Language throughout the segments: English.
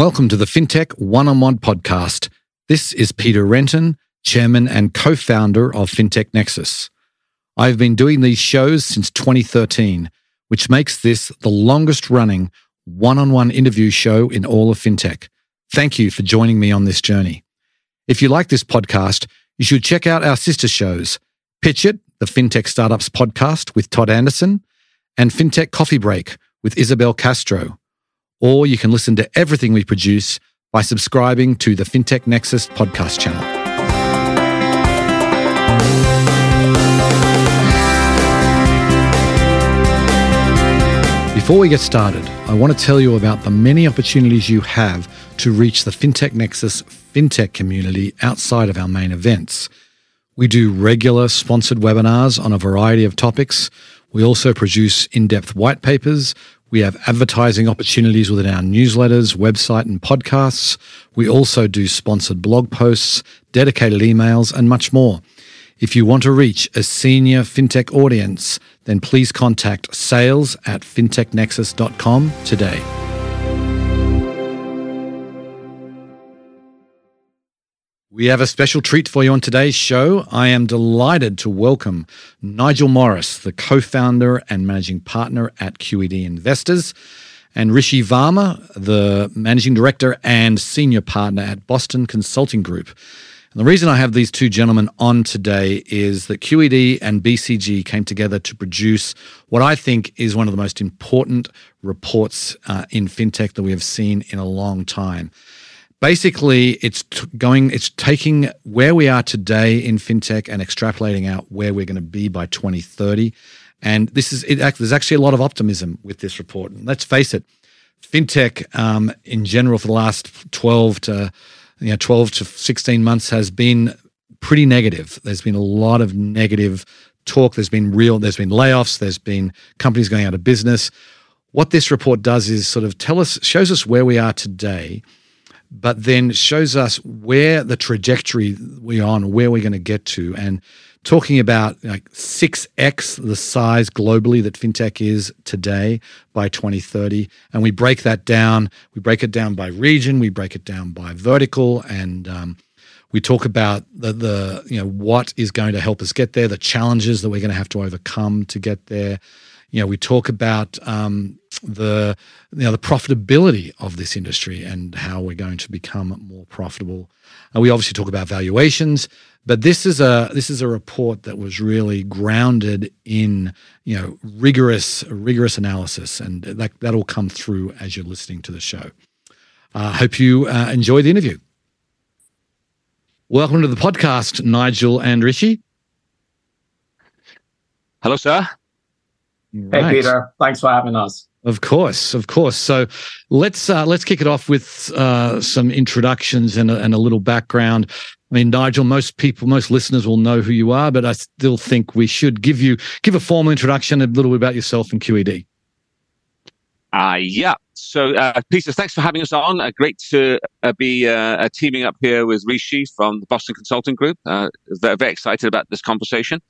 Welcome to the FinTech One on One podcast. This is Peter Renton, Chairman and co founder of FinTech Nexus. I've been doing these shows since 2013, which makes this the longest running one on one interview show in all of FinTech. Thank you for joining me on this journey. If you like this podcast, you should check out our sister shows Pitch It, the FinTech Startups podcast with Todd Anderson, and FinTech Coffee Break with Isabel Castro or you can listen to everything we produce by subscribing to the FinTech Nexus podcast channel. Before we get started, I want to tell you about the many opportunities you have to reach the FinTech Nexus FinTech community outside of our main events. We do regular sponsored webinars on a variety of topics. We also produce in depth white papers. We have advertising opportunities within our newsletters, website, and podcasts. We also do sponsored blog posts, dedicated emails, and much more. If you want to reach a senior fintech audience, then please contact sales at fintechnexus.com today. We have a special treat for you on today's show. I am delighted to welcome Nigel Morris, the co founder and managing partner at QED Investors, and Rishi Varma, the managing director and senior partner at Boston Consulting Group. And the reason I have these two gentlemen on today is that QED and BCG came together to produce what I think is one of the most important reports uh, in fintech that we have seen in a long time basically it's t- going it's taking where we are today in fintech and extrapolating out where we're going to be by 2030 and this is it there's actually a lot of optimism with this report. And let's face it fintech um, in general for the last 12 to you know 12 to 16 months has been pretty negative. There's been a lot of negative talk. There's been real there's been layoffs. There's been companies going out of business. What this report does is sort of tell us shows us where we are today but then shows us where the trajectory we're on, where we're going to get to, and talking about like 6x the size globally that fintech is today by 2030 and we break that down we break it down by region we break it down by vertical and um, we talk about the, the you know what is going to help us get there the challenges that we're going to have to overcome to get there you know we talk about um, the you know the profitability of this industry and how we're going to become more profitable. And we obviously talk about valuations, but this is a this is a report that was really grounded in you know rigorous rigorous analysis, and that that'll come through as you're listening to the show. I uh, hope you uh, enjoy the interview. Welcome to the podcast, Nigel and Rishi. Hello, sir. Right. Hey, Peter. Thanks for having us. Of course, of course. So let's uh, let's kick it off with uh, some introductions and a, and a little background. I mean, Nigel, most people, most listeners will know who you are, but I still think we should give you give a formal introduction, a little bit about yourself and QED. Uh, yeah. So, uh, Peter, thanks for having us on. Uh, great to uh, be uh, uh, teaming up here with Rishi from the Boston Consulting Group. Uh, very, very excited about this conversation.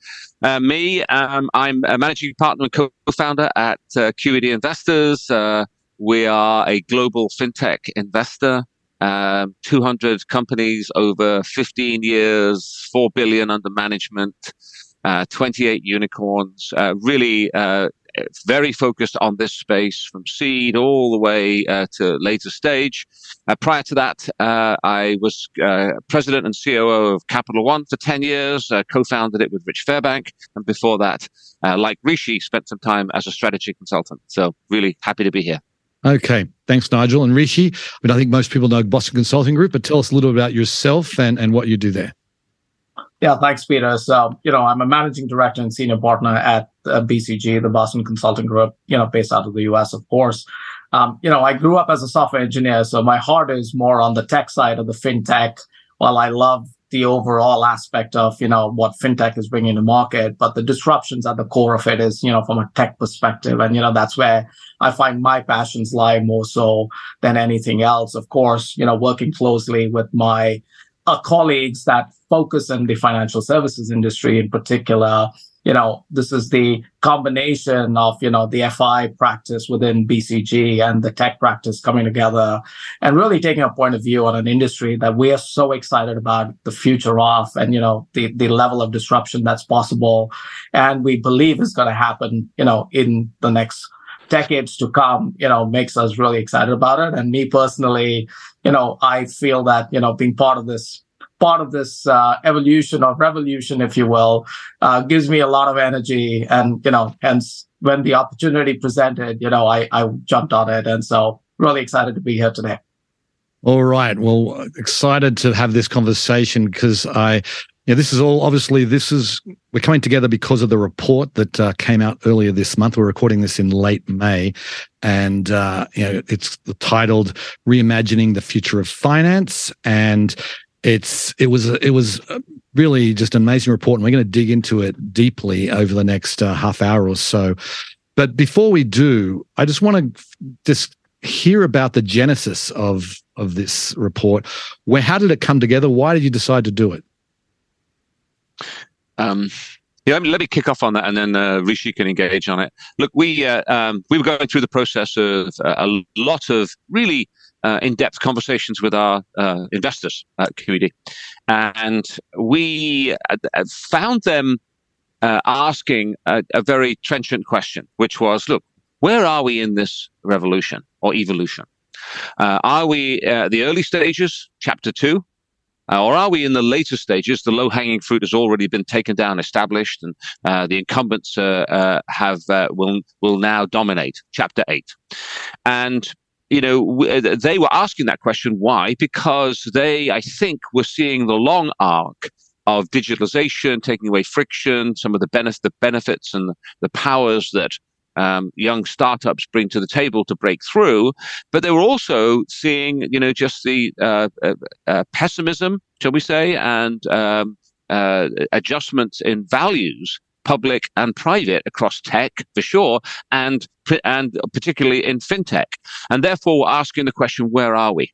Uh, me, um, I'm a managing partner and co-founder at QED Investors. we are a global fintech investor. Um, 200 companies over 15 years, 4 billion under management, 28 unicorns. really very focused on this space from seed all the way uh, to later stage. Uh, prior to that, uh, I was uh, president and COO of Capital One for 10 years, uh, co-founded it with Rich Fairbank. And before that, uh, like Rishi, spent some time as a strategy consultant. So really happy to be here. Okay. Thanks, Nigel. And Rishi, I mean, I think most people know Boston Consulting Group, but tell us a little about yourself and, and what you do there. Yeah, thanks, Peter. So, you know, I'm a managing director and senior partner at uh, BCG, the Boston Consulting Group, you know, based out of the US, of course. Um, you know, I grew up as a software engineer, so my heart is more on the tech side of the fintech. While I love the overall aspect of, you know, what fintech is bringing to market, but the disruptions at the core of it is, you know, from a tech perspective. And, you know, that's where I find my passions lie more so than anything else. Of course, you know, working closely with my uh, colleagues that focus in the financial services industry in particular you know, this is the combination of, you know, the FI practice within BCG and the tech practice coming together and really taking a point of view on an industry that we are so excited about the future of and, you know, the, the level of disruption that's possible. And we believe is going to happen, you know, in the next decades to come, you know, makes us really excited about it. And me personally, you know, I feel that, you know, being part of this part of this uh, evolution or revolution, if you will, uh, gives me a lot of energy. And, you know, hence when the opportunity presented, you know, I, I jumped on it. And so really excited to be here today. All right. Well, excited to have this conversation because I, yeah, this is all obviously this is we're coming together because of the report that uh, came out earlier this month. We're recording this in late May, and uh, you know it's titled "Reimagining the Future of Finance." And it's it was it was really just an amazing report, and we're going to dig into it deeply over the next uh, half hour or so. But before we do, I just want to just hear about the genesis of of this report. Where how did it come together? Why did you decide to do it? Um, yeah, let me, let me kick off on that, and then uh, Rishi can engage on it. Look, we uh, um, we were going through the process of uh, a lot of really uh, in-depth conversations with our uh, investors at QED, and we uh, found them uh, asking a, a, very trenchant question, which was, "Look, where are we in this revolution or evolution? Uh, are we at the early stages, chapter two, uh, or are we in the later stages? The low-hanging fruit has already been taken down, established, and uh, the incumbents uh, uh have will will now dominate. Chapter eight, and you know, uh, they were asking that question. Why? Because they, I think, were seeing the long arc of digitalization, taking away friction, some of the, benef- the benefits and the powers that um, young startups bring to the table to break through. But they were also seeing, you know, just the uh, uh, uh pessimism, shall we say, and um, uh, adjustments in values public and private across tech for sure, and and particularly in fintech. And therefore, we're asking the question, where are we?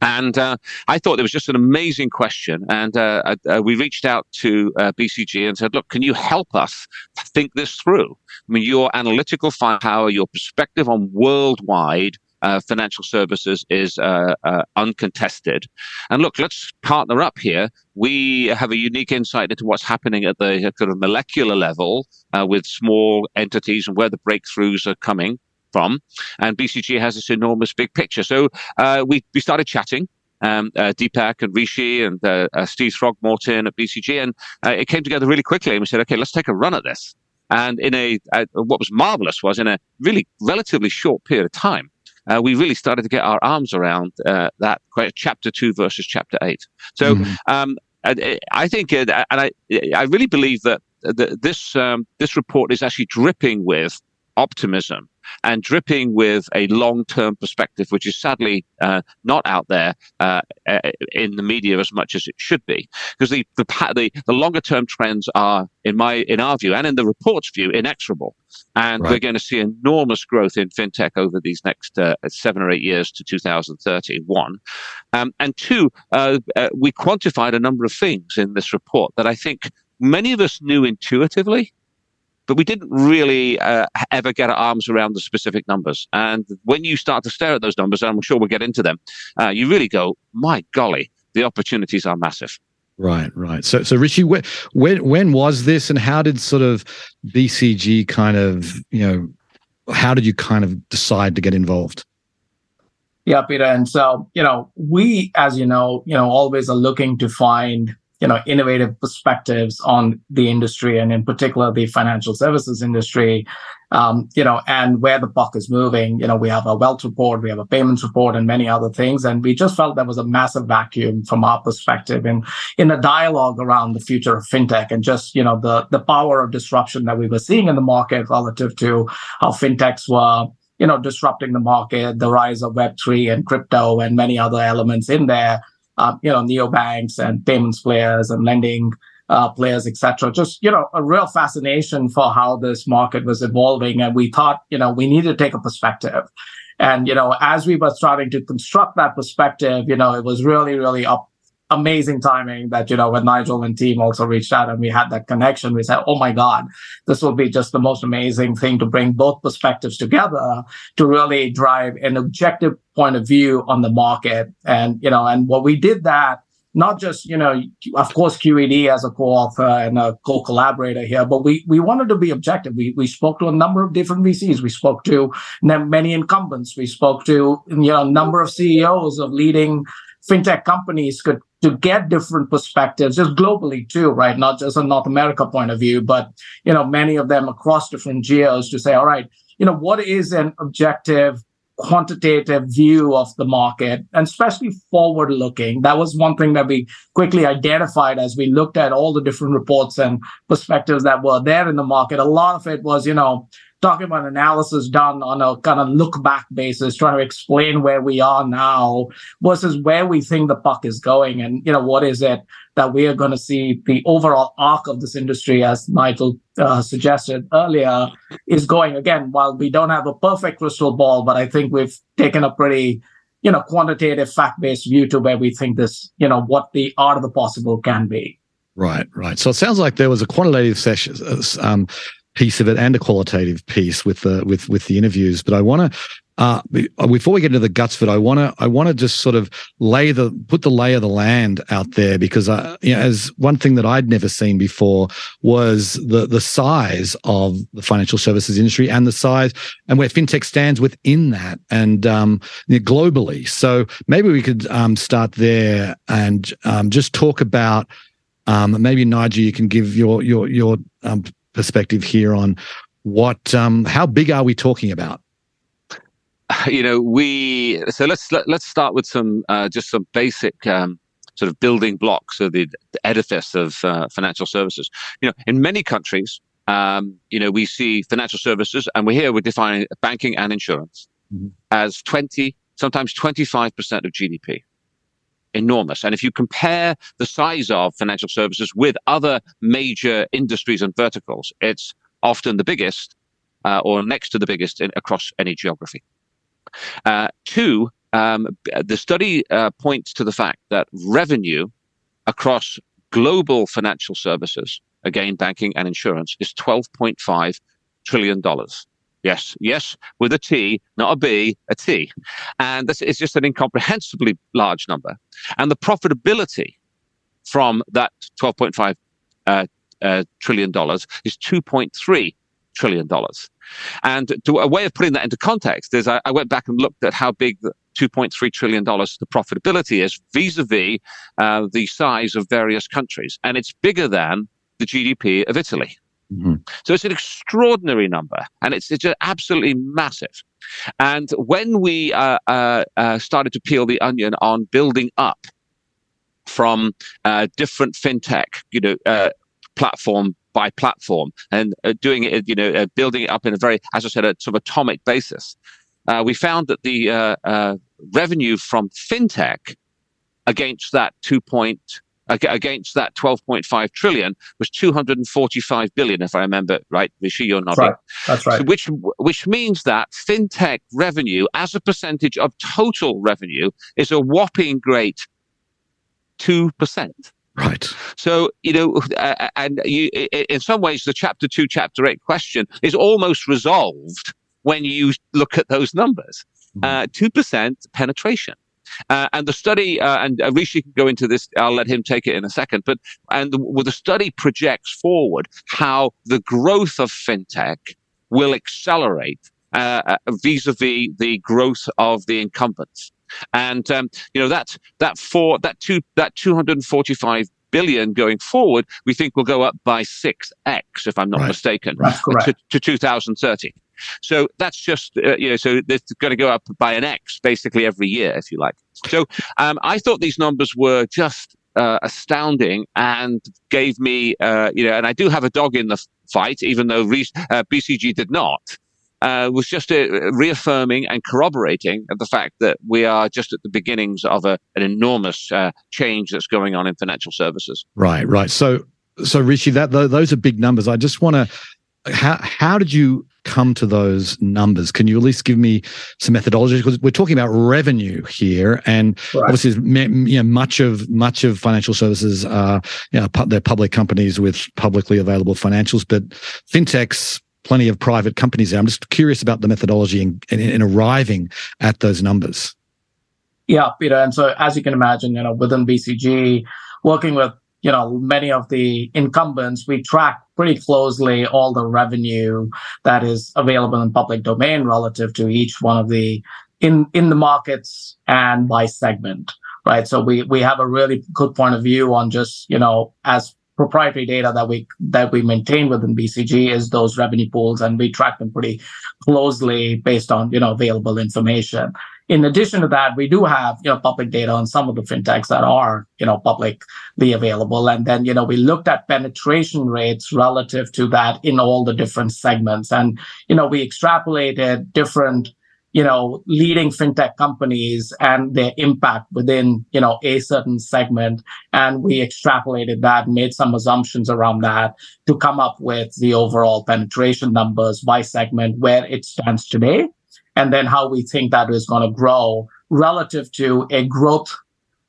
And uh, I thought it was just an amazing question. And uh, uh, we reached out to uh, BCG and said, look, can you help us think this through? I mean, your analytical firepower, your perspective on worldwide uh, financial services is uh, uh, uncontested. And look, let's partner up here. We have a unique insight into what's happening at the sort of molecular level uh, with small entities and where the breakthroughs are coming from. And BCG has this enormous big picture. So uh, we, we started chatting. Um, uh, Deepak and Rishi and uh, uh, Steve Thogmartin at BCG, and uh, it came together really quickly. And we said, okay, let's take a run at this. And in a what was marvelous was in a really relatively short period of time, uh, we really started to get our arms around uh, that chapter two versus chapter eight. So mm-hmm. um, I, I, think, uh, and I, I really believe that, that this um, this report is actually dripping with optimism and dripping with a long-term perspective, which is sadly uh, not out there uh, uh in the media as much as it should be, because the the, the, the longer-term trends are, in my in our view and in the report's view, inexorable, and right. we're going to see enormous growth in fintech over these next uh, seven or eight years to 2031. Um, and two, uh, uh, we quantified a number of things in this report that I think many of us knew intuitively but we didn't really uh, ever get our arms around the specific numbers. And when you start to stare at those numbers, and I'm sure we'll get into them, uh, you really go, my golly, the opportunities are massive. Right, right. So, so Rishi, when, when when was this, and how did sort of BCG kind of, you know, how did you kind of decide to get involved? Yeah, Peter. And so, you know, we, as you know, you know, always are looking to find you know innovative perspectives on the industry and in particular the financial services industry um, you know and where the buck is moving. You know we have a wealth report we have a payments report and many other things. And we just felt there was a massive vacuum from our perspective in in a dialogue around the future of fintech and just you know the the power of disruption that we were seeing in the market relative to how fintechs were you know disrupting the market the rise of web3 and crypto and many other elements in there uh, you know, neobanks and payments players and lending uh, players, etc. Just you know, a real fascination for how this market was evolving, and we thought, you know, we needed to take a perspective. And you know, as we were starting to construct that perspective, you know, it was really, really up amazing timing that, you know, when Nigel and team also reached out and we had that connection, we said, oh my God, this will be just the most amazing thing to bring both perspectives together to really drive an objective point of view on the market. And, you know, and what we did that not just you know of course QED as a co-author and a co-collaborator here but we we wanted to be objective. We we spoke to a number of different VCs we spoke to many incumbents. We spoke to you know a number of CEOs of leading fintech companies could to get different perspectives just globally too right? Not just a North America point of view but you know many of them across different geos to say all right you know what is an objective quantitative view of the market? And especially forward looking that was one thing that we quickly identified as we looked at all the different reports and perspectives that were there in the market. A lot of it was you know talking about analysis done on a kind of look back basis, trying to explain where we are now versus where we think the puck is going. And, you know, what is it that we are going to see the overall arc of this industry, as Michael uh, suggested earlier, is going. Again, while we don't have a perfect crystal ball, but I think we've taken a pretty you know, quantitative fact-based view to where we think this, you know, what the art of the possible can be. Right, right. So it sounds like there was a quantitative session, uh, um, piece of it and a qualitative piece with the with with the interviews. But I want to uh, before we get into the guts of it, I want to I want to just sort of lay the put the lay of the land out there because I, you know, as one thing that I'd never seen before was the the size of the financial services industry and the size and where fintech stands within that and um, globally. So maybe we could um, start there and um, just talk about. Um, maybe Nigel, you can give your your your um, perspective here on what um, how big are we talking about? You know, we so let's let, us let us start with some uh, just some basic um, sort of building blocks of the, the edifice of uh, financial services. You know, in many countries, um, you know, we see financial services, and we're here we're defining banking and insurance mm-hmm. as twenty, sometimes twenty five percent of GDP enormous. And if you compare the size of financial services with other major industries and verticals, it's often the biggest uh, or next to the biggest in, across any geography. Uh, two, um, the study uh, points to the fact that revenue across global financial services, again, banking and insurance, is $12.5 trillion. Yes, yes, with a T, not a B, a T. And this is just an incomprehensibly large number. And the profitability from that $12.5 uh, uh, trillion dollars is $2.3 trillion. And to, a way of putting that into context is I, I went back and looked at how big the $2.3 trillion the profitability is vis-a-vis uh, the size of various countries. And it's bigger than the GDP of Italy. Mm-hmm. So it's an extraordinary number, and it's, it's just absolutely massive. And when we uh, uh, uh, started to peel the onion on building up from uh, different fintech, you know, uh, platform by platform, and uh, doing it, you know, building it up in a very, as I said, a sort of atomic basis, we found that the revenue from fintech against that two point against that 12.5 trillion was 245 billion, if I remember right. Rishi, you're nodding. Right. That's right. So which which means that fintech revenue, as a percentage of total revenue, is a whopping great two percent. Right. So you know, uh, and you, in some ways, the chapter two, chapter eight question is almost resolved when you look at those numbers. Mm-hmm. Uh, two percent penetration. Uh, and the study, uh, and uh, Rishi can go into this, I'll let him take it in a second, but, and the, well, the study projects forward how the growth of fintech will accelerate uh, uh, vis-a-vis the growth of the incumbents. And, um, you know, that, that four, that two, that 245 billion going forward, we think will go up by 6x, if I'm not right. mistaken, to, to 2030. So that's just, uh, you know, so it's going to go up by an X basically every year, if you like. So um, I thought these numbers were just uh, astounding and gave me, uh, you know, and I do have a dog in the fight, even though Re- uh, BCG did not. Uh, was just uh, reaffirming and corroborating the fact that we are just at the beginnings of a, an enormous change that's going on in financial services. Right, right. So, so Richie, that those are big numbers. I just want to how how did you come to those numbers? Can you at least give me some methodology? Because we're talking about revenue here, and right. obviously, you know, much of much of financial services are you know, they're public companies with publicly available financials, but fintechs. Plenty of private companies there. I'm just curious about the methodology in, in, in arriving at those numbers. Yeah, Peter. And so, as you can imagine, you know, within BCG, working with you know many of the incumbents, we track pretty closely all the revenue that is available in public domain relative to each one of the in in the markets and by segment right so we we have a really good point of view on just you know as proprietary data that we that we maintain within BCG is those revenue pools, and we track them pretty closely based on you know available information. In addition to that, we do have you know public data on some of the fintechs that are you know publicly available, and then you know we looked at penetration rates relative to that in all the different segments, and you know we extrapolated different you know, leading fintech companies and their impact within, you know, a certain segment. And we extrapolated that, made some assumptions around that to come up with the overall penetration numbers by segment, where it stands today, and then how we think that is going to grow relative to a growth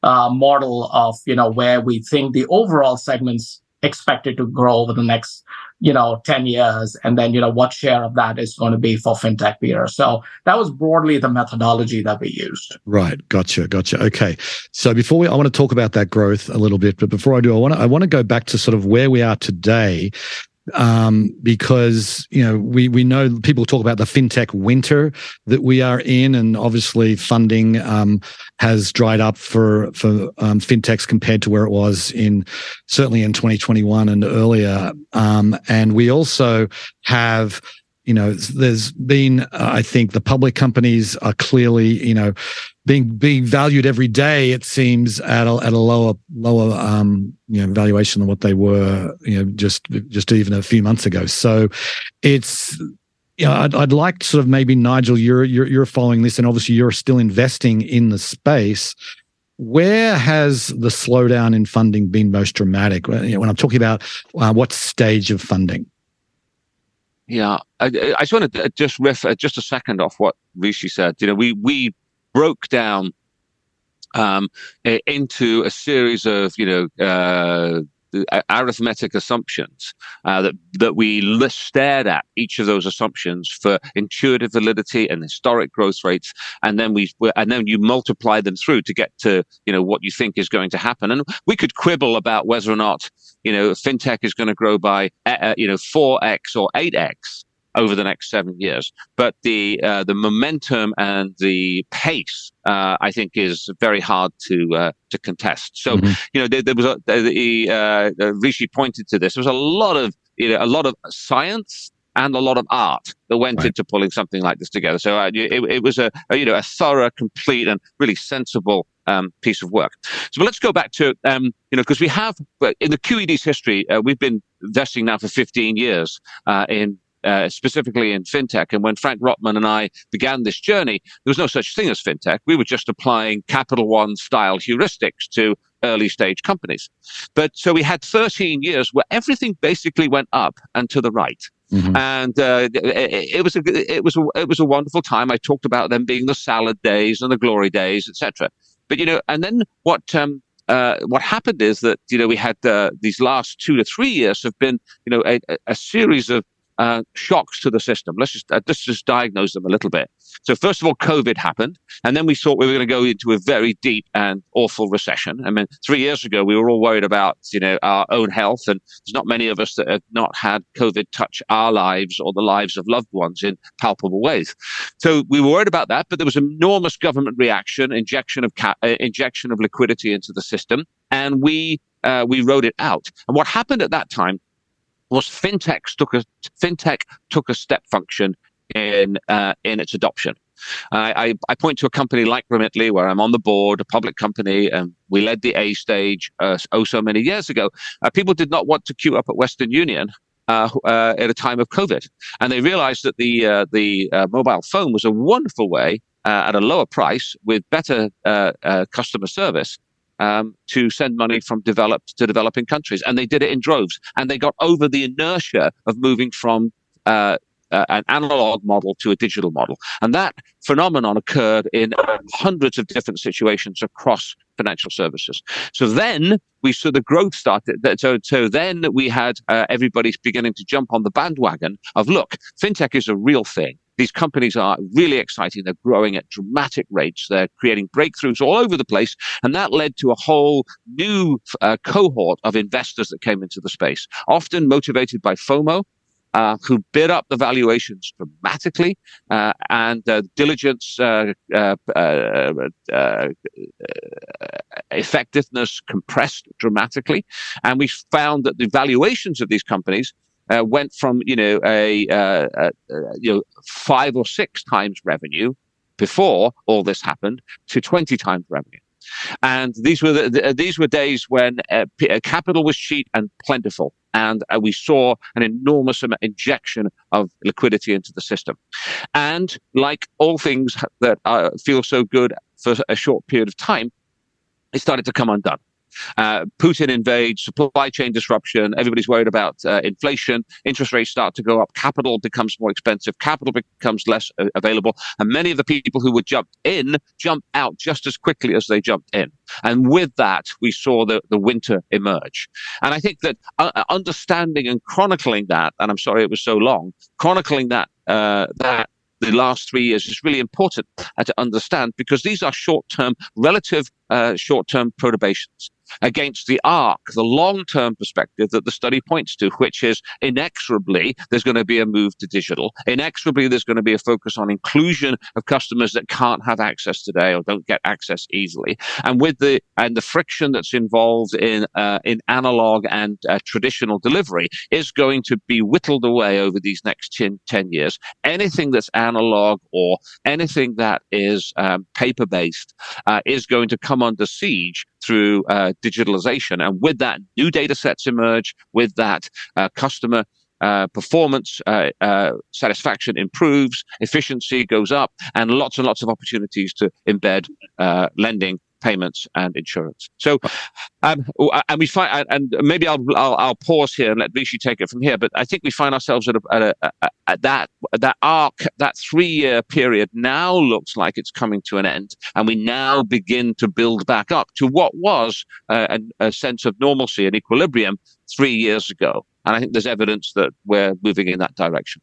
uh, model of, you know, where we think the overall segments expected to grow over the next you know 10 years and then you know what share of that is going to be for fintech beer so that was broadly the methodology that we used. Right. Gotcha. Gotcha. Okay. So before we i want to talk about that growth a little bit but before i do i want to i want to go back to sort of where we are today um, because you know we we know people talk about the fintech winter that we are in, and obviously funding um, has dried up for for um, fintechs compared to where it was in certainly in 2021 and earlier. Um, and we also have you know there's been uh, i think the public companies are clearly you know being being valued every day it seems at a, at a lower lower um you know valuation than what they were you know just just even a few months ago so it's you know, I'd, I'd like sort of maybe Nigel, you're, you're you're following this, and obviously you're still investing in the space. Where has the slowdown in funding been most dramatic? When I'm talking about uh, what stage of funding? Yeah, I, I just want to just riff uh, just a second off what Rishi said. You know, we we broke down um, into a series of you know uh, arithmetic assumptions uh, that that we stared at each of those assumptions for intuitive validity and historic growth rates, and then we and then you multiply them through to get to you know what you think is going to happen. And we could quibble about whether or not you know fintech is going to grow by uh, you know four x or eight x over the next seven years. But the uh, the momentum and the pace, uh, I think, is very hard to uh, to contest. So mm-hmm. you know, there, there was a, the uh, Rishi pointed to this. There was a lot of you know a lot of science and a lot of art that went right. into pulling something like this together. So uh, it, it, was a, a, you know a thorough, complete, and really sensible um, piece of work. So let's go back to um, you know because we have in the QED's history uh, we've been investing now for 15 years uh, in uh, specifically in fintech. And when Frank Rotman and I began this journey, there was no such thing as fintech. We were just applying Capital One style heuristics to early stage companies. But so we had 13 years where everything basically went up and to the right. Mm-hmm. And uh, it, it, was a it was a, it was a wonderful time. I talked about them being the salad days and the glory days, etc. But you know, and then what um, uh, what happened is that you know we had uh, these last two to three years have been you know a, a series of uh, shocks to the system. Let's just uh, let's just diagnose them a little bit. So first of all, COVID happened, and then we thought we were going to go into a very deep and awful recession. I mean, three years ago we were all worried about you know our own health, and there's not many of us that have not had COVID touch our lives or the lives of loved ones in palpable ways. So we were worried about that, but there was enormous government reaction, injection of ca- uh, injection of liquidity into the system, and we uh, we rode it out. And what happened at that time was fintech took a fintech took a step function in uh, in its adoption. I, I, point to a company like Remitly, where I'm on the board, a public company, and we led the A stage uh, oh so many years ago. Uh, people did not want to queue up at Western Union uh, uh, at a time of COVID, and they realized that the uh, the uh, mobile phone was a wonderful way at a lower price with better customer service um, to send money from developed to developing countries. And they did it in droves. And they got over the inertia of moving from uh, uh, an analog model to a digital model. And that phenomenon occurred in hundreds of different situations across financial services. So then we saw the growth started. So, so then we had uh, everybody beginning to jump on the bandwagon of look, fintech is a real thing. These companies are really exciting. They're growing at dramatic rates. They're creating breakthroughs all over the place. And that led to a whole new uh, cohort of investors that came into the space, often motivated by FOMO, uh, who bid up the valuations dramatically, uh, and diligence uh, uh, uh, effectiveness compressed dramatically, and we found that the valuations of these companies went from you know a, a, you know five or six times revenue before all this happened to 20 times revenue. And these were the, the, these were days when uh, uh, capital was cheap and plentiful, and uh, we saw an enormous injection of liquidity into the system. And like all things that uh, feel so good for a short period of time, it started to come undone. Uh, Putin invades, supply chain disruption, everybody's worried about uh, inflation, interest rates start to go up, capital becomes more expensive, capital becomes less uh, available, and many of the people who were jumped in jumped out just as quickly as they jumped in. And with that, we saw the, the winter emerge. And I think that uh, understanding and chronicling that, and I'm sorry it was so long, chronicling that uh, that the last three years is really important uh, to understand because these are short-term, relative uh, short-term perturbations against the arc, the long-term perspective that the study points to, which is inexorably there's going to be a move to digital. Inexorably there's going to be a focus on inclusion of customers that can't have access today or don't get access easily. And with the and the friction that's involved in uh, in analog and uh, traditional delivery is going to be whittled away over these next 10, 10 years. Anything that's analog or anything that is um, paper based uh, is going to come under siege through uh, digitalization. And with that, new data sets emerge. With that, uh, customer uh, performance uh, uh, satisfaction improves, efficiency goes up, and lots and lots of opportunities to embed uh, lending payments and insurance. So, um, and we find, and maybe I'll, I'll, I'll pause here and let Rishi take it from here. But I think we find ourselves at, a, at, a, at that that arc, that three year period now looks like it's coming to an end, and we now begin to build back up to what was uh, a, a sense of normalcy and equilibrium three years ago. And I think there's evidence that we're moving in that direction.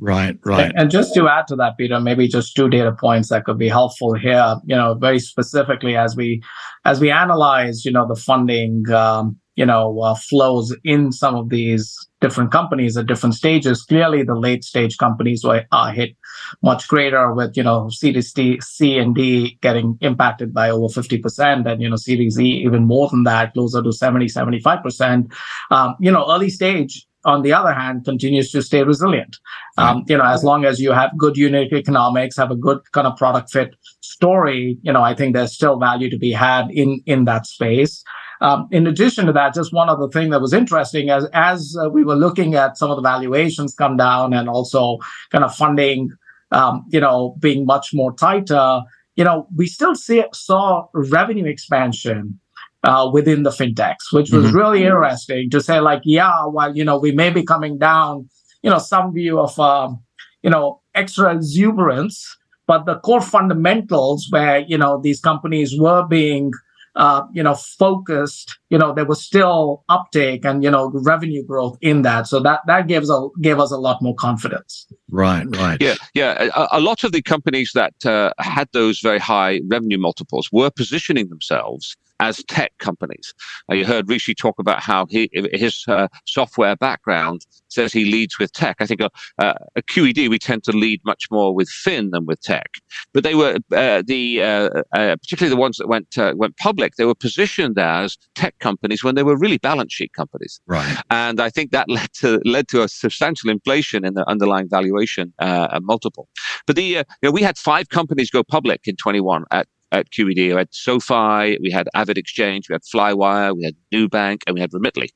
Right, right. And just to add to that, Peter, maybe just two data points that could be helpful here. You know, very specifically as we as we analyze, you know, the funding, um, you know, uh, flows in some of these different companies at different stages. Clearly, the late stage companies were uh, hit much greater with you know Series D, C and D getting impacted by over 50%, and you know Series E even more than that, closer to 70, 75%. Um, you know, early stage on the other hand, continues to stay resilient. Um, you know, as long as you have good unit economics, have a good kind of product fit story, you know, I think there's still value to be had in in that space. Um, in addition to that, just one other thing that was interesting as as uh, we were looking at some of the valuations come down and also kind of funding, um, you know, being much more tighter. You know, we still see, saw revenue expansion uh, within the fintechs, which was mm-hmm. really interesting to say, like, yeah, while you know we may be coming down, you know, some view of um, you know extra exuberance, but the core fundamentals where you know these companies were being uh, you know, focused, you know, there was still uptake and you know revenue growth in that. So that that gives a gave us a lot more confidence. Right, right. Yeah, yeah. A, a lot of the companies that uh, had those very high revenue multiples were positioning themselves as tech companies. Uh, you heard Rishi talk about how he, his uh, software background says he leads with tech. I think uh, uh a QED we tend to lead much more with Fin than with tech. But they were uh, the uh, particularly the ones that went went public. They were positioned as tech companies when they were really balance sheet companies. Right. And I think that led to led to a substantial inflation in the underlying valuation multiple. But the you know we had five companies go public in 21 at at QED. We had SoFi, we had AvidXchange, we had Flywire, we had Nubank, and we had Remitly.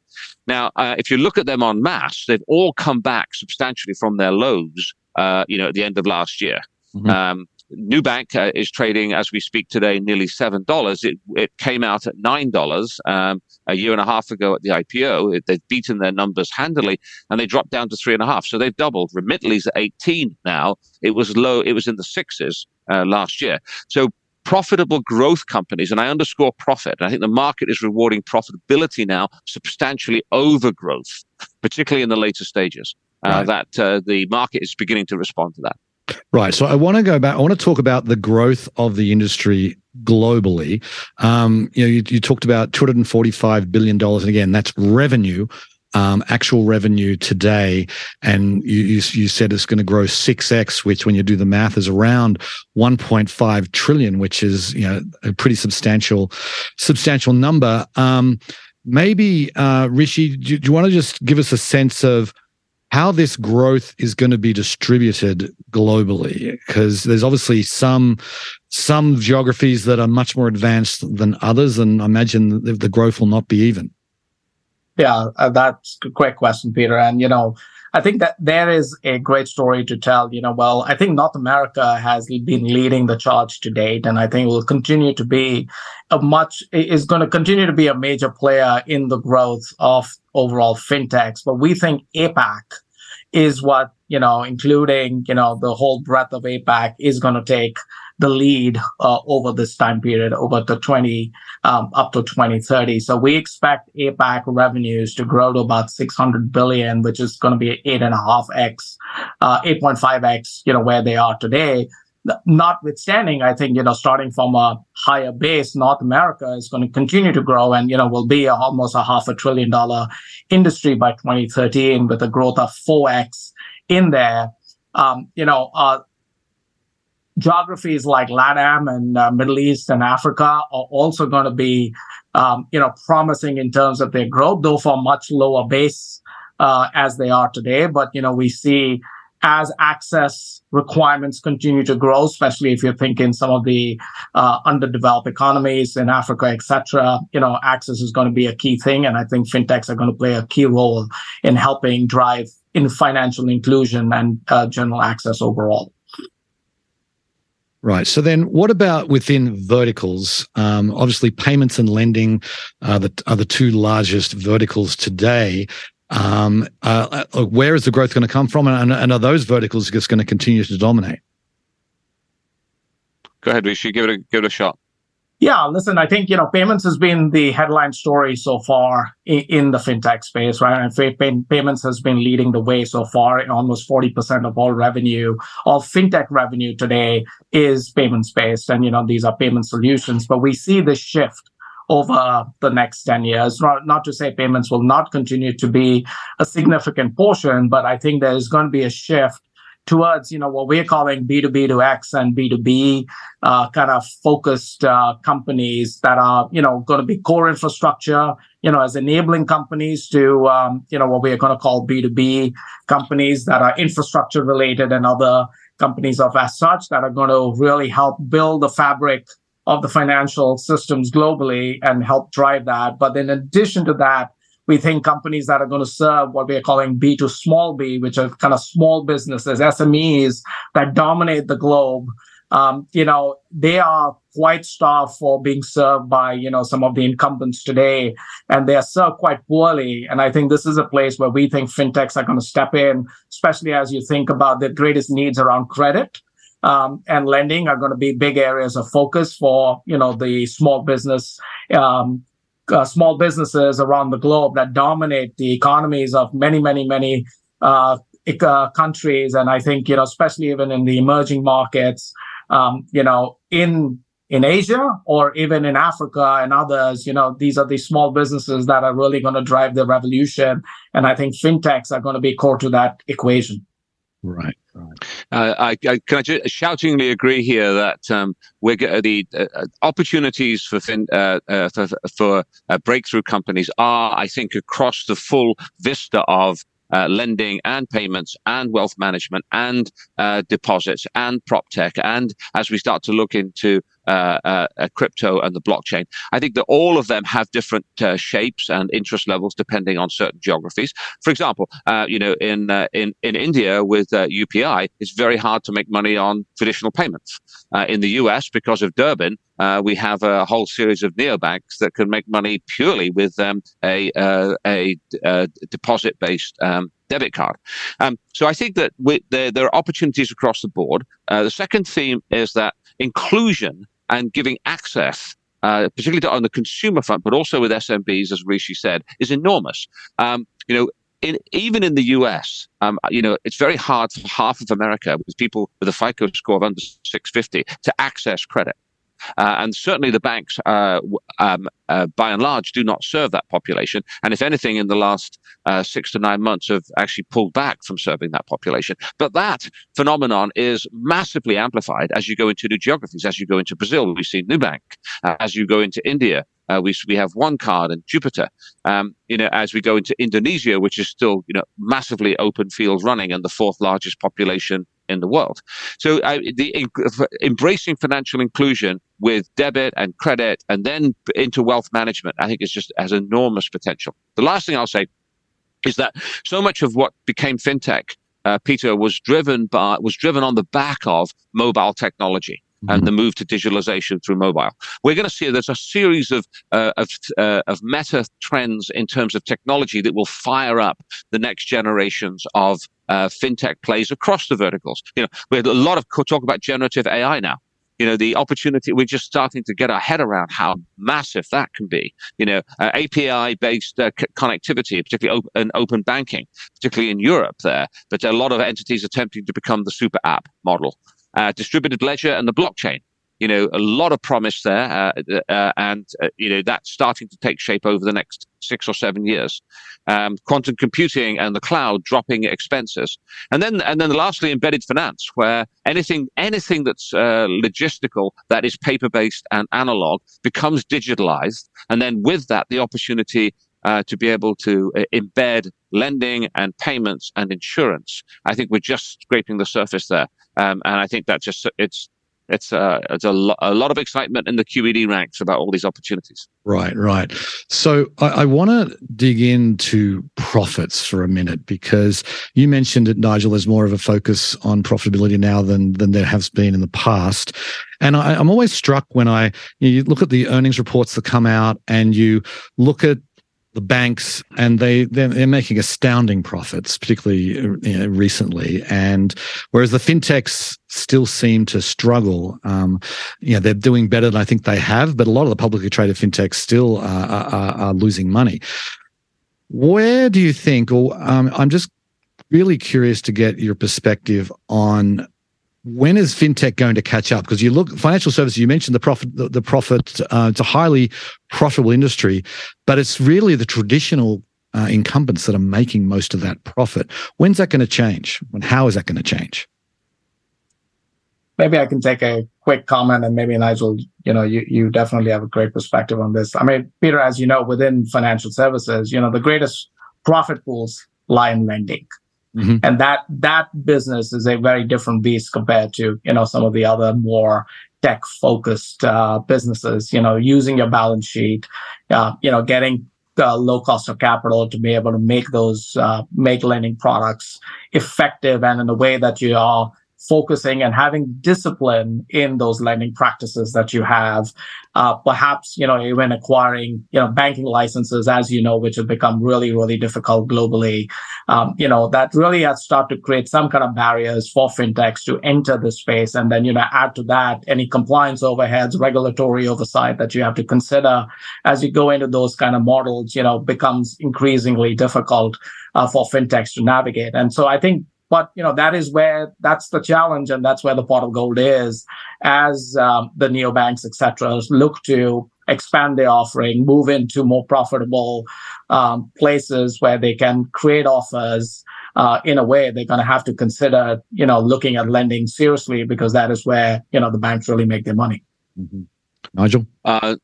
Now, uh, if you look at them on mass, they've all come back substantially from their lows, uh, you know, at the end of last year. Mm-hmm. Um, Nubank uh, is trading as we speak today nearly seven dollars. It it came out at nine dollars um, a year and a half ago at the IPO. It, they've beaten their numbers handily, and they dropped down to three and a half. So they've doubled. Remitly's at eighteen now. It was low. It was in the sixes uh, last year. So profitable growth companies, and I underscore profit. I think the market is rewarding profitability now substantially over growth, particularly in the later stages. Uh, right. That uh, the market is beginning to respond to that. Right. So I want to go back. I want to talk about the growth of the industry globally. Um, you know, you, you talked about two hundred and forty-five billion dollars, and again, that's revenue um, actual revenue today, and you, you, you said it's going to grow six x, which when you do the math is around 1.5 trillion, which is you know a pretty substantial substantial number. Um, maybe uh, Rishi, do, do you want to just give us a sense of how this growth is going to be distributed globally? Because there's obviously some some geographies that are much more advanced than others and i imagine the growth will not be even yeah, uh, that's a great question, Peter. And, you know, I think that there is a great story to tell. You know, well, I think North America has been leading the charge to date, and I think will continue to be a much is going to continue to be a major player in the growth of overall fintechs. But we think APAC is what you know, including you know the whole breadth of APAC is going to take the lead uh, over this time period, over the 20 um, up to 2030. So we expect APAC revenues to grow to about 600 billion, which is going to be eight and a half x, uh, 8.5x, you know, where they are today. Notwithstanding, I think you know, starting from a higher base, North America is going to continue to grow, and you know, will be a, almost a half a trillion dollar industry by 2013, with a growth of 4x in there. Um, you know, uh, geographies like LATAM and uh, Middle East and Africa are also going to be, um, you know, promising in terms of their growth, though for much lower base uh, as they are today. But you know, we see as access requirements continue to grow, especially if you're thinking some of the uh, underdeveloped economies in Africa, etc. You know, access is going to be a key thing, and I think fintechs are going to play a key role in helping drive in financial inclusion and uh, general access overall. Right. So then, what about within verticals? Um, obviously, payments and lending are the, are the two largest verticals today. Um, uh, uh where is the growth going to come from, and, and, are those verticals just going to continue to dominate? Go ahead, Rishi. Give it a give it a shot. Yeah, listen, I think, you know, payments has been the headline story so far in, in the fintech space, right? And pay, payments has been leading the way so far. Almost 40% of all revenue, all fintech revenue today is payments based. And, you know, these are payment solutions, but we see the shift over the next 10 years. Not, not to say payments will not continue to be a significant portion, but I think there's going to be a shift towards you know what we're calling B2B to X and B2B uh, kind of focused uh, companies that are you know going to be core infrastructure you know as enabling companies to um, you know what we are going to call B2B companies that are infrastructure related and other companies of as such that are going to really help build the fabric of the financial systems globally and help drive that. But in addition to that we think companies that are going to serve what we are calling B to small b, which are kind of small businesses, SMEs that dominate the globe, um, you know, they are quite starved for being served by, you know, some of the incumbents today, and they are served quite poorly. And I think this is a place where we think fintechs are going to step in, especially as you think about the greatest needs around credit. Um, and lending are going to be big areas of focus for you know the small business um, uh, small businesses around the globe that dominate the economies of many, many, many uh, uh, countries. And I think, you know, especially even in the emerging markets, um, you know, in in Asia or even in Africa and others, you know, these are the small businesses that are really going to drive the revolution. And I think fintechs are going to be core to that equation. Right. Right. Uh, I, I, can I just shoutingly agree here that um, we're the uh, opportunities for fin, uh, uh for, for uh, breakthrough companies are, I think, across the full vista of uh, lending and payments and wealth management and uh, deposits and prop tech. And as we start to look into uh, uh, uh, crypto and the blockchain. I think that all of them have different uh, shapes and interest levels depending on certain geographies. For example, uh, you know, in in in India with UPI, it's very hard to make money on traditional payments. in the US, because of Durbin, we have a whole series of neobanks that can make money purely with um, a, a, a deposit based um, debit card. Um, so I think that we, there, there, are opportunities across the board. Uh, the second theme is that inclusion and giving access. Uh, particularly on the consumer front, but also with SMBs, as Rishi said, is enormous. Um, you know, in, even in the US, um, you know, it's very hard for half of America with people with a FICO score of under 650 to access credit. Uh, and certainly the banks, uh, um, uh, by and large, do not serve that population. And if anything, in the last uh, six to nine months, have actually pulled back from serving that population. But that phenomenon is massively amplified as you go into new geographies. As you go into Brazil, we see Nubank. Uh, as you go into India, uh, we we have OneCard and Jupiter. Um, you know, as we go into Indonesia, which is still you know massively open field running and the fourth largest population in the world. So uh, the in, embracing financial inclusion with debit and credit and then into wealth management, I think is just has enormous potential. The last thing I'll say is that so much of what became fintech, uh, Peter, was driven by was driven on the back of mobile technology and mm-hmm. the move to digitalization through mobile. We're going to see there's a series of uh, of, uh, of meta trends in terms of technology that will fire up the next generations of uh, fintech plays across the verticals. You know, we had a lot of talk about generative AI now. You know, the opportunity, we're just starting to get our head around how massive that can be. You know, uh, API based uh, c- connectivity, particularly open, open banking, particularly in Europe there, but a lot of entities attempting to become the super app model uh, distributed ledger and the blockchain. You know, a lot of promise there, uh, uh, and uh, you know that's starting to take shape over the next six or seven years. Um, quantum computing and the cloud dropping expenses, and then and then lastly, embedded finance, where anything anything that's uh, logistical that is paper based and analog becomes digitalized, and then with that, the opportunity uh, to be able to uh, embed lending and payments and insurance. I think we're just scraping the surface there. Um, and I think that just it's it's uh, it's a, lo- a lot of excitement in the QED ranks about all these opportunities. Right, right. So I, I want to dig into profits for a minute because you mentioned it, Nigel. There's more of a focus on profitability now than than there has been in the past. And I, I'm always struck when I you look at the earnings reports that come out and you look at the banks and they they're, they're making astounding profits particularly you know, recently. And whereas the fintechs still seem to struggle um, you know they're doing better than i think they have but a lot of the publicly traded fintechs still are, are, are losing money. Where do you think or um, i'm just really curious to get your perspective on when is fintech going to catch up? Because you look financial services, you mentioned the profit, the, the profit. Uh, it's a highly profitable industry, but it's really the traditional uh, incumbents that are making most of that profit. When's that going to change? And how is that going to change? Maybe I can take a quick comment, and maybe Nigel, you know, you you definitely have a great perspective on this. I mean, Peter, as you know, within financial services, you know, the greatest profit pools lie in lending. Mm-hmm. And that that business is a very different beast compared to you know some of the other more tech focused uh, businesses. You know, using your balance sheet, uh, you know, getting the low cost of capital to be able to make those uh, make lending products effective and in a way that you are focusing and having discipline in those lending practices that you have. Uh, perhaps, you know, even acquiring, you know, banking licenses, as you know, which have become really, really difficult globally. Um, you know, that really has started to create some kind of barriers for fintechs to enter the space. And then, you know, add to that any compliance overheads, regulatory oversight that you have to consider as you go into those kind of models, you know, becomes increasingly difficult uh, for fintechs to navigate. And so I think but you know that is where that's the challenge, and that's where the pot of gold is, as um, the neobanks, etc., look to expand their offering, move into more profitable um, places where they can create offers. Uh, in a way, they're going to have to consider, you know, looking at lending seriously because that is where you know the banks really make their money. Mm-hmm. Nigel. Uh,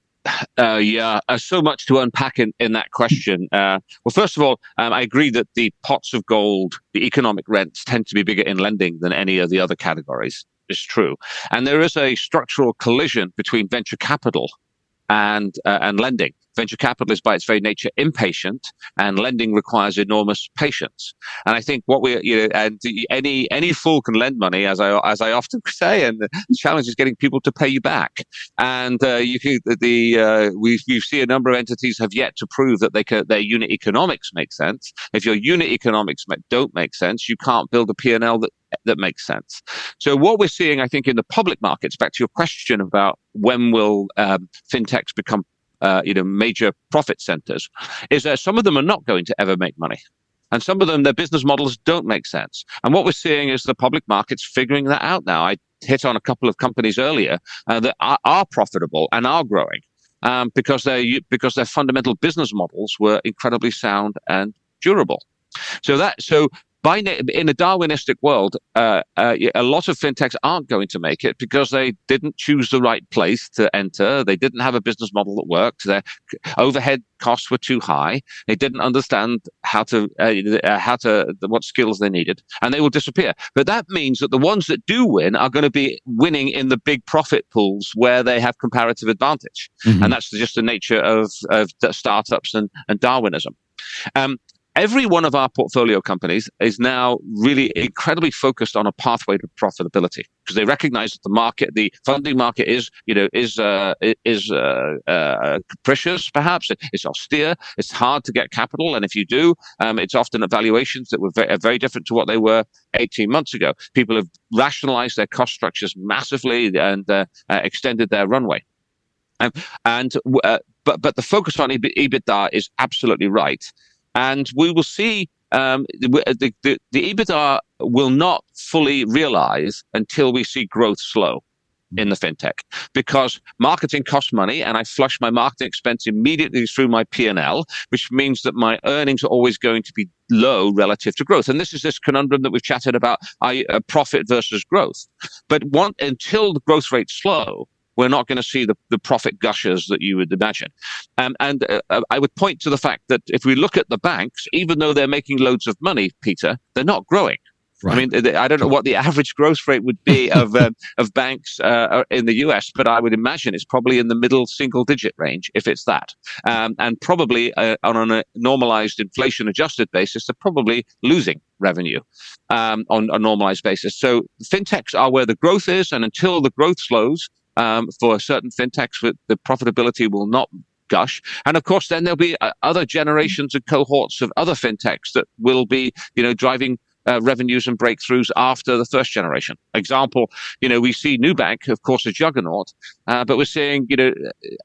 uh, yeah, uh, so much to unpack in, in that question. Uh, well, first of all, um, I agree that the pots of gold, the economic rents, tend to be bigger in lending than any of the other categories. It's true. And there is a structural collision between venture capital and uh, and lending. Venture capital is by its very nature impatient, and lending requires enormous patience. And I think what we, you know, and any any fool can lend money, as I as I often say, and the challenge is getting people to pay you back. And uh, you can the uh, we we see a number of entities have yet to prove that they can, their unit economics make sense. If your unit economics don't make sense, you can't build a P&L that that makes sense. So what we're seeing, I think, in the public markets, back to your question about when will um, fintechs become uh, you know, major profit centers, is that some of them are not going to ever make money. And some of them, their business models don't make sense. And what we're seeing is the public markets figuring that out now. I hit on a couple of companies earlier uh, that are, are, profitable and are growing um, because, they, because their fundamental business models were incredibly sound and durable. So that so by in a Darwinistic world, uh, uh, a lot of fintechs aren't going to make it because they didn't choose the right place to enter. They didn't have a business model that worked. Their overhead costs were too high. They didn't understand how to uh, uh how to what skills they needed, and they will disappear. But that means that the ones that do win are going to be winning in the big profit pools where they have comparative advantage, mm-hmm. and that's just the nature of, of startups and, and Darwinism. Um, every one of our portfolio companies is now really incredibly focused on a pathway to profitability because they recognize that the market, the funding market is, you know, is, uh, is, uh, uh, capricious perhaps. It's austere. It's hard to get capital. And if you do, um, it's often at valuations that were very, very different to what they were 18 months ago. People have rationalized their cost structures massively and uh, uh, extended their runway. Um, and, uh, but, but the focus on EBITDA is absolutely right and we will see um, the, the, the EBITDA will not fully realize until we see growth slow in the fintech because marketing costs money and I flush my marketing expense immediately through my P&L, which means that my earnings are always going to be low relative to growth. And this is this conundrum that we've chatted about, I, uh, profit versus growth. But one, until the growth rate's slow, we're not going to see the, the profit gushers that you would imagine. Um, and uh, uh, I would point to the fact that if we look at the banks, even though they're making loads of money, Peter, they're not growing. Right. I mean, I don't know what the average growth rate would be of um, of banks uh, in the US, but I would imagine it's probably in the middle single digit range, if it's that. Um, and probably uh, on a normalized inflation adjusted basis, they're probably losing revenue um, on a normalized basis. So fintechs are where the growth is, and until the growth slows, um, for certain fintechs, the profitability will not gush. And of course, then there'll be uh, other generations and cohorts of other fintechs that will be, you know, driving uh, revenues and breakthroughs after the first generation. Example, you know, we see Nubank, of course, a juggernaut, uh, but we're seeing, you know,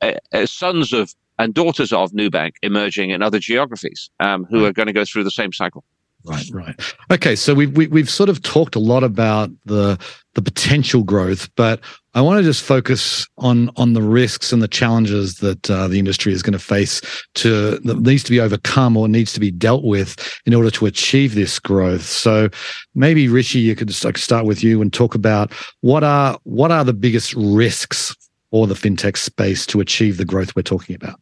uh, uh sons of and daughters of Nubank emerging in other geographies um, who are going to go through the same cycle. Right, right. Okay, so we've we, have we have sort of talked a lot about the the potential growth, but I want to just focus on on the risks and the challenges that uh, the industry is going to face to that needs to be overcome or needs to be dealt with in order to achieve this growth. So maybe Rishi, you could just start with you and talk about what are what are the biggest risks for the fintech space to achieve the growth we're talking about.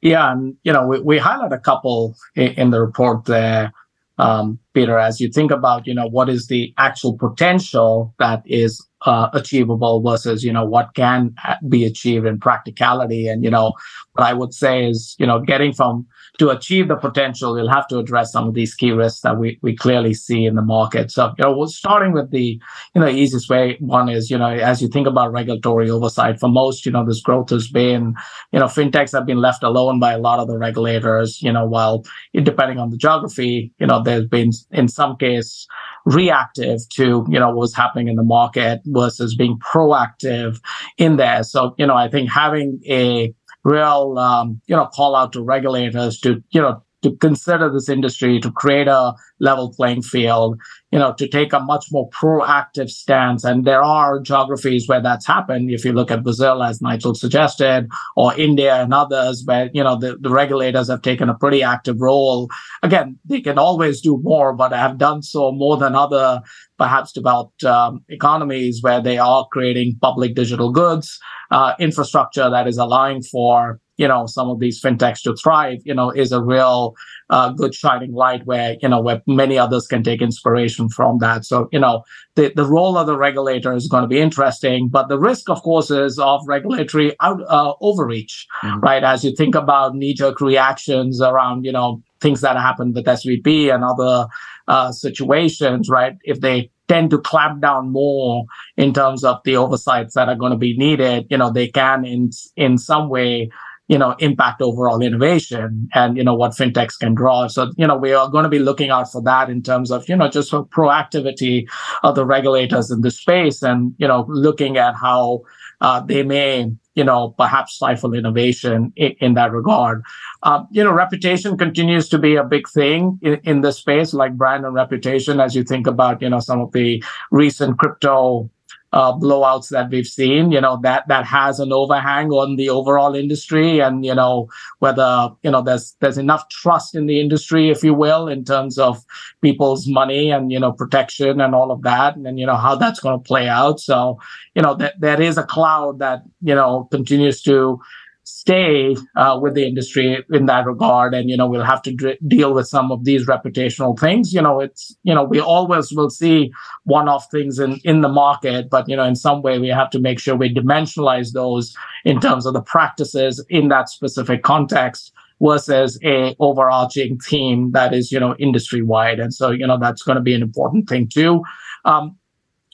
Yeah, and you know we, we highlight a couple in, in the report there um, Peter, as you think about, you know, what is the actual potential that is uh, achievable versus, you know, what can be achieved in practicality. And, you know, what I would say is, you know, getting from to achieve the potential, we'll have to address some of these key risks that we, we clearly see in the market. So, you know, starting with the, you know, easiest way. One is, you know, as you think about regulatory oversight, for most, you know, this growth has been, you know, fintechs have been left alone by a lot of the regulators, you know, while depending on the geography, you know, there's been in some case reactive to, you know, what was happening in the market versus being proactive in there. So, you know, I think having a real, um, you know, call out to regulators to, you know, to consider this industry, to create a level playing field, you know, to take a much more proactive stance. And there are geographies where that's happened. If you look at Brazil, as Nigel suggested, or India and others, where, you know, the, the regulators have taken a pretty active role. Again, they can always do more, but have done so more than other perhaps developed um, economies where they are creating public digital goods uh, infrastructure that is allowing for you know some of these fintechs to thrive you know is a real uh, good shining light where you know where many others can take inspiration from that. So you know the, the role of the regulator is going to be interesting but the risk of course is of regulatory out, uh, overreach mm-hmm. right? As you think about knee-jerk reactions around you know things that happen with svb and other uh, situations right? If they tend to clamp down more in terms of the oversights that are going to be needed, you know, they can in in some way, you know, impact overall innovation and you know what fintechs can draw. So you know, we are going to be looking out for that in terms of you know just for proactivity of the regulators in the space and you know looking at how uh, they may you know, perhaps stifle innovation in, in that regard. Uh, you know, reputation continues to be a big thing in, in this space, like brand and reputation, as you think about, you know, some of the recent crypto uh, blowouts that we've seen, you know, that, that has an overhang on the overall industry and, you know, whether, you know, there's, there's enough trust in the industry, if you will, in terms of people's money and, you know, protection and all of that. And, you know, how that's going to play out. So, you know, that there is a cloud that, you know, continues to, stay uh, with the industry in that regard. And you know we'll have to d- deal with some of these reputational things. You know it's you know we always will see one-off things in in the market but you know in some way we have to make sure we dimensionalize those in terms of the practices in that specific context versus a overarching theme that is you know industry wide and so you know that's going to be an important thing too. Um,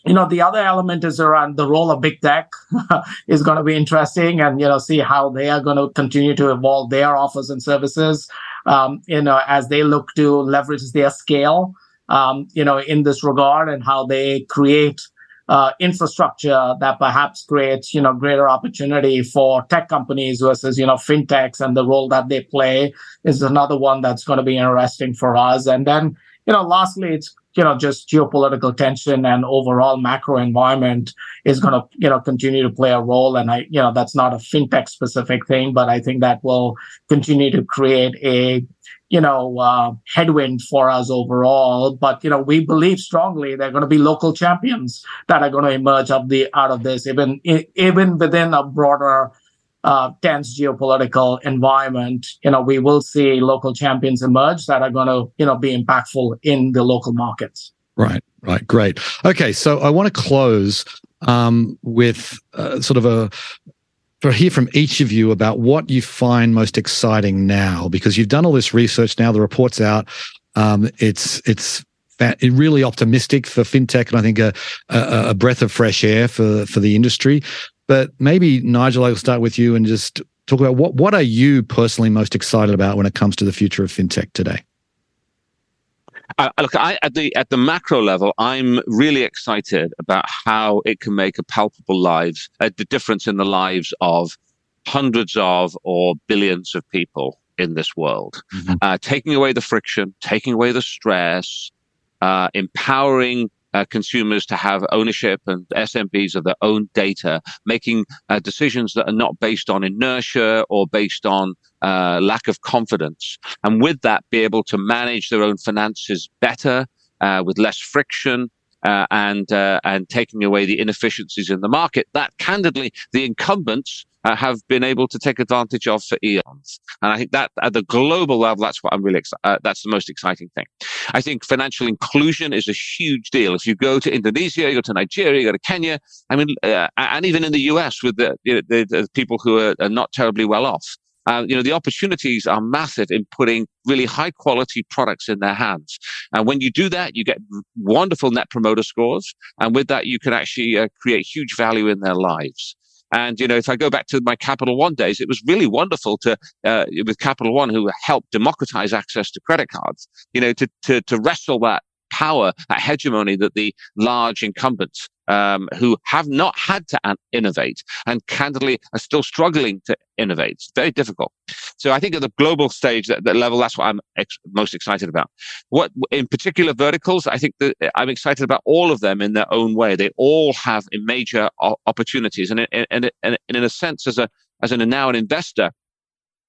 you know the other element is around the role of big tech is going to be interesting and you know see how they are going to continue to evolve their offers and services um, you know as they look to leverage their scale um, you know in this regard and how they create uh, infrastructure that perhaps creates you know greater opportunity for tech companies versus you know fintechs and the role that they play is another one that's going to be interesting for us. And then you know lastly it's you know, just geopolitical tension and overall macro environment is going to, you know, continue to play a role. And I, you know, that's not a fintech specific thing, but I think that will continue to create a, you know, uh, headwind for us overall. But you know, we believe strongly there are going to be local champions that are going to emerge of the out of this, even even within a broader uh, tense geopolitical environment, you know, we will see local champions emerge that are going to, you know, be impactful in the local markets. Right, right, great. Okay, so I want to close um, with uh, sort of a to hear from each of you about what you find most exciting now, because you've done all this research now. The report's out. Um, it's it's really optimistic for fintech, and I think a, a, a breath of fresh air for for the industry. But maybe Nigel, I'll start with you and just talk about what what are you personally most excited about when it comes to the future of fintech today? Uh, look, I, at the at the macro level, I'm really excited about how it can make a palpable lives, the difference in the lives of hundreds of or billions of people in this world, mm-hmm. uh, taking away the friction, taking away the stress, uh, empowering uh, consumers to have ownership and SMBs of their own data, making uh, decisions that are not based on inertia or based on uh, lack of confidence. And with that, be able to manage their own finances better, uh, with less friction, uh, and uh, and taking away the inefficiencies in the market that candidly the incumbents uh, have been able to take advantage of for eons. And I think that at the global level, that's what I'm really excited. Uh, that's the most exciting thing. I think financial inclusion is a huge deal. If you go to Indonesia, you go to Nigeria, you go to Kenya, I mean, uh, and even in the US with the, the, the people who are, are not terribly well off. Uh, you know, the opportunities are massive in putting really high quality products in their hands. And when you do that, you get wonderful net promoter scores. And with that, you can actually uh, create huge value in their lives. And, you know, if I go back to my Capital One days, it was really wonderful to, uh, with Capital One, who helped democratize access to credit cards, you know, to, to, to wrestle that power, that hegemony that the large incumbents um, who have not had to innovate and candidly are still struggling to innovate. It's very difficult. So I think at the global stage, at that level, that's what I'm ex- most excited about. What in particular verticals, I think that I'm excited about all of them in their own way. They all have major opportunities, and, and, and, and in a sense, as a as an now an investor,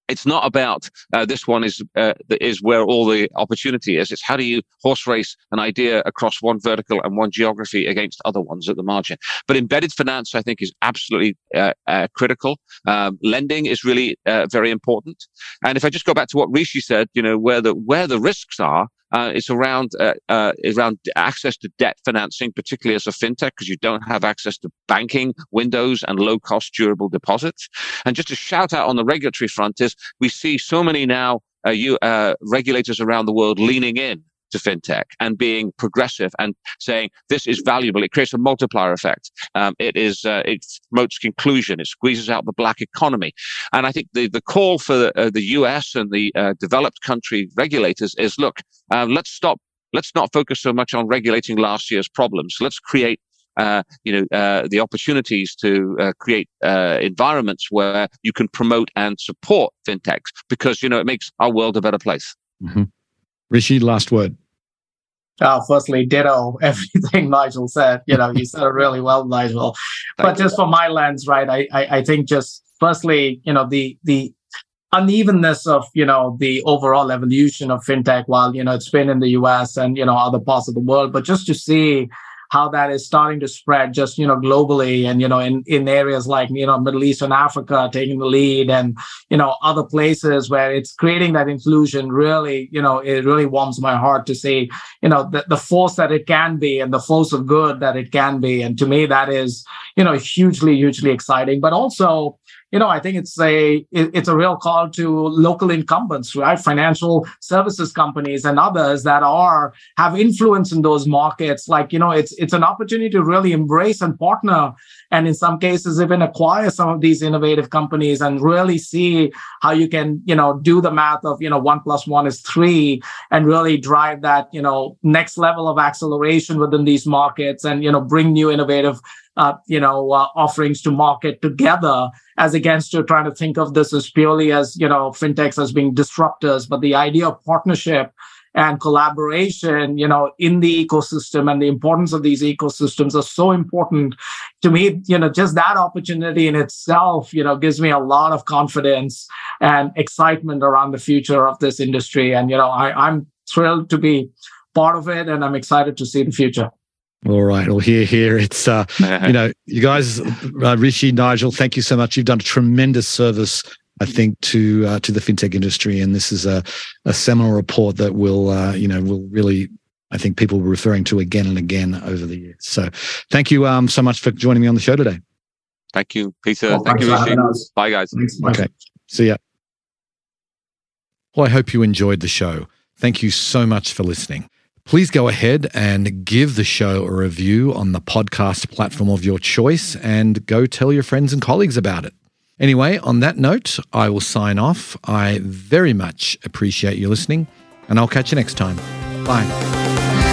it's not about uh, this one is uh, is where all the opportunity is. It's how do you horse race an idea across one vertical and one geography against other ones at the margin. But embedded finance, I think, is absolutely uh, uh critical. Um, lending is really uh, very important. And if I just go back to what Rishi said, you know, where the where the risks are, uh, it's around uh, uh, around access to debt financing, particularly as a fintech, because you don't have access to banking windows and low cost durable deposits. And just a shout out on the regulatory front is we see so many now uh, you, uh, regulators around the world leaning in to fintech and being progressive and saying this is valuable. It creates a multiplier effect. Um, it is uh, it promotes conclusion. It squeezes out the black economy. And I think the the call for the, uh, the U.S. and the uh, developed country regulators is look, um, let's stop. Let's not focus so much on regulating last year's problems. Let's create uh, you know, uh, the opportunities to uh, create uh, environments where you can promote and support fintechs because, you know, it makes our world a better place. Mm-hmm. Rishi, last word. Uh, firstly, ditto everything Nigel said. You know, you said it really well, Nigel. but just for my lens, right, I, I, I think just firstly, you know, the the unevenness of you know the overall evolution of fintech while you know it's been in the us and you know other parts of the world but just to see how that is starting to spread just you know globally and you know in in areas like you know middle east and africa taking the lead and you know other places where it's creating that inclusion really you know it really warms my heart to see you know the, the force that it can be and the force of good that it can be. And to me that is you know hugely hugely exciting. But also you know, I think it's a it's a real call to local incumbents, right? Financial services companies and others that are have influence in those markets. Like, you know, it's it's an opportunity to really embrace and partner, and in some cases even acquire some of these innovative companies and really see how you can, you know, do the math of you know one plus one is three, and really drive that you know next level of acceleration within these markets, and you know bring new innovative uh, you know, uh, offerings to market together as against to trying to think of this as purely as, you know, fintechs as being disruptors. But the idea of partnership and collaboration, you know, in the ecosystem and the importance of these ecosystems are so important to me. You know, just that opportunity in itself, you know, gives me a lot of confidence and excitement around the future of this industry. And, you know, I, I'm thrilled to be part of it and I'm excited to see the future. All right. Well, hear, hear. It's, uh, you know, you guys, uh, Rishi, Nigel, thank you so much. You've done a tremendous service, I think, to uh, to the fintech industry. And this is a, a seminal report that will, uh, you know, will really, I think people were referring to again and again over the years. So thank you um, so much for joining me on the show today. Thank you, Peter. Well, thank you, Rishi. Bye, guys. Thanks, okay. See ya. Well, I hope you enjoyed the show. Thank you so much for listening please go ahead and give the show a review on the podcast platform of your choice and go tell your friends and colleagues about it. Anyway, on that note, I will sign off. I very much appreciate you listening, and I'll catch you next time. Bye.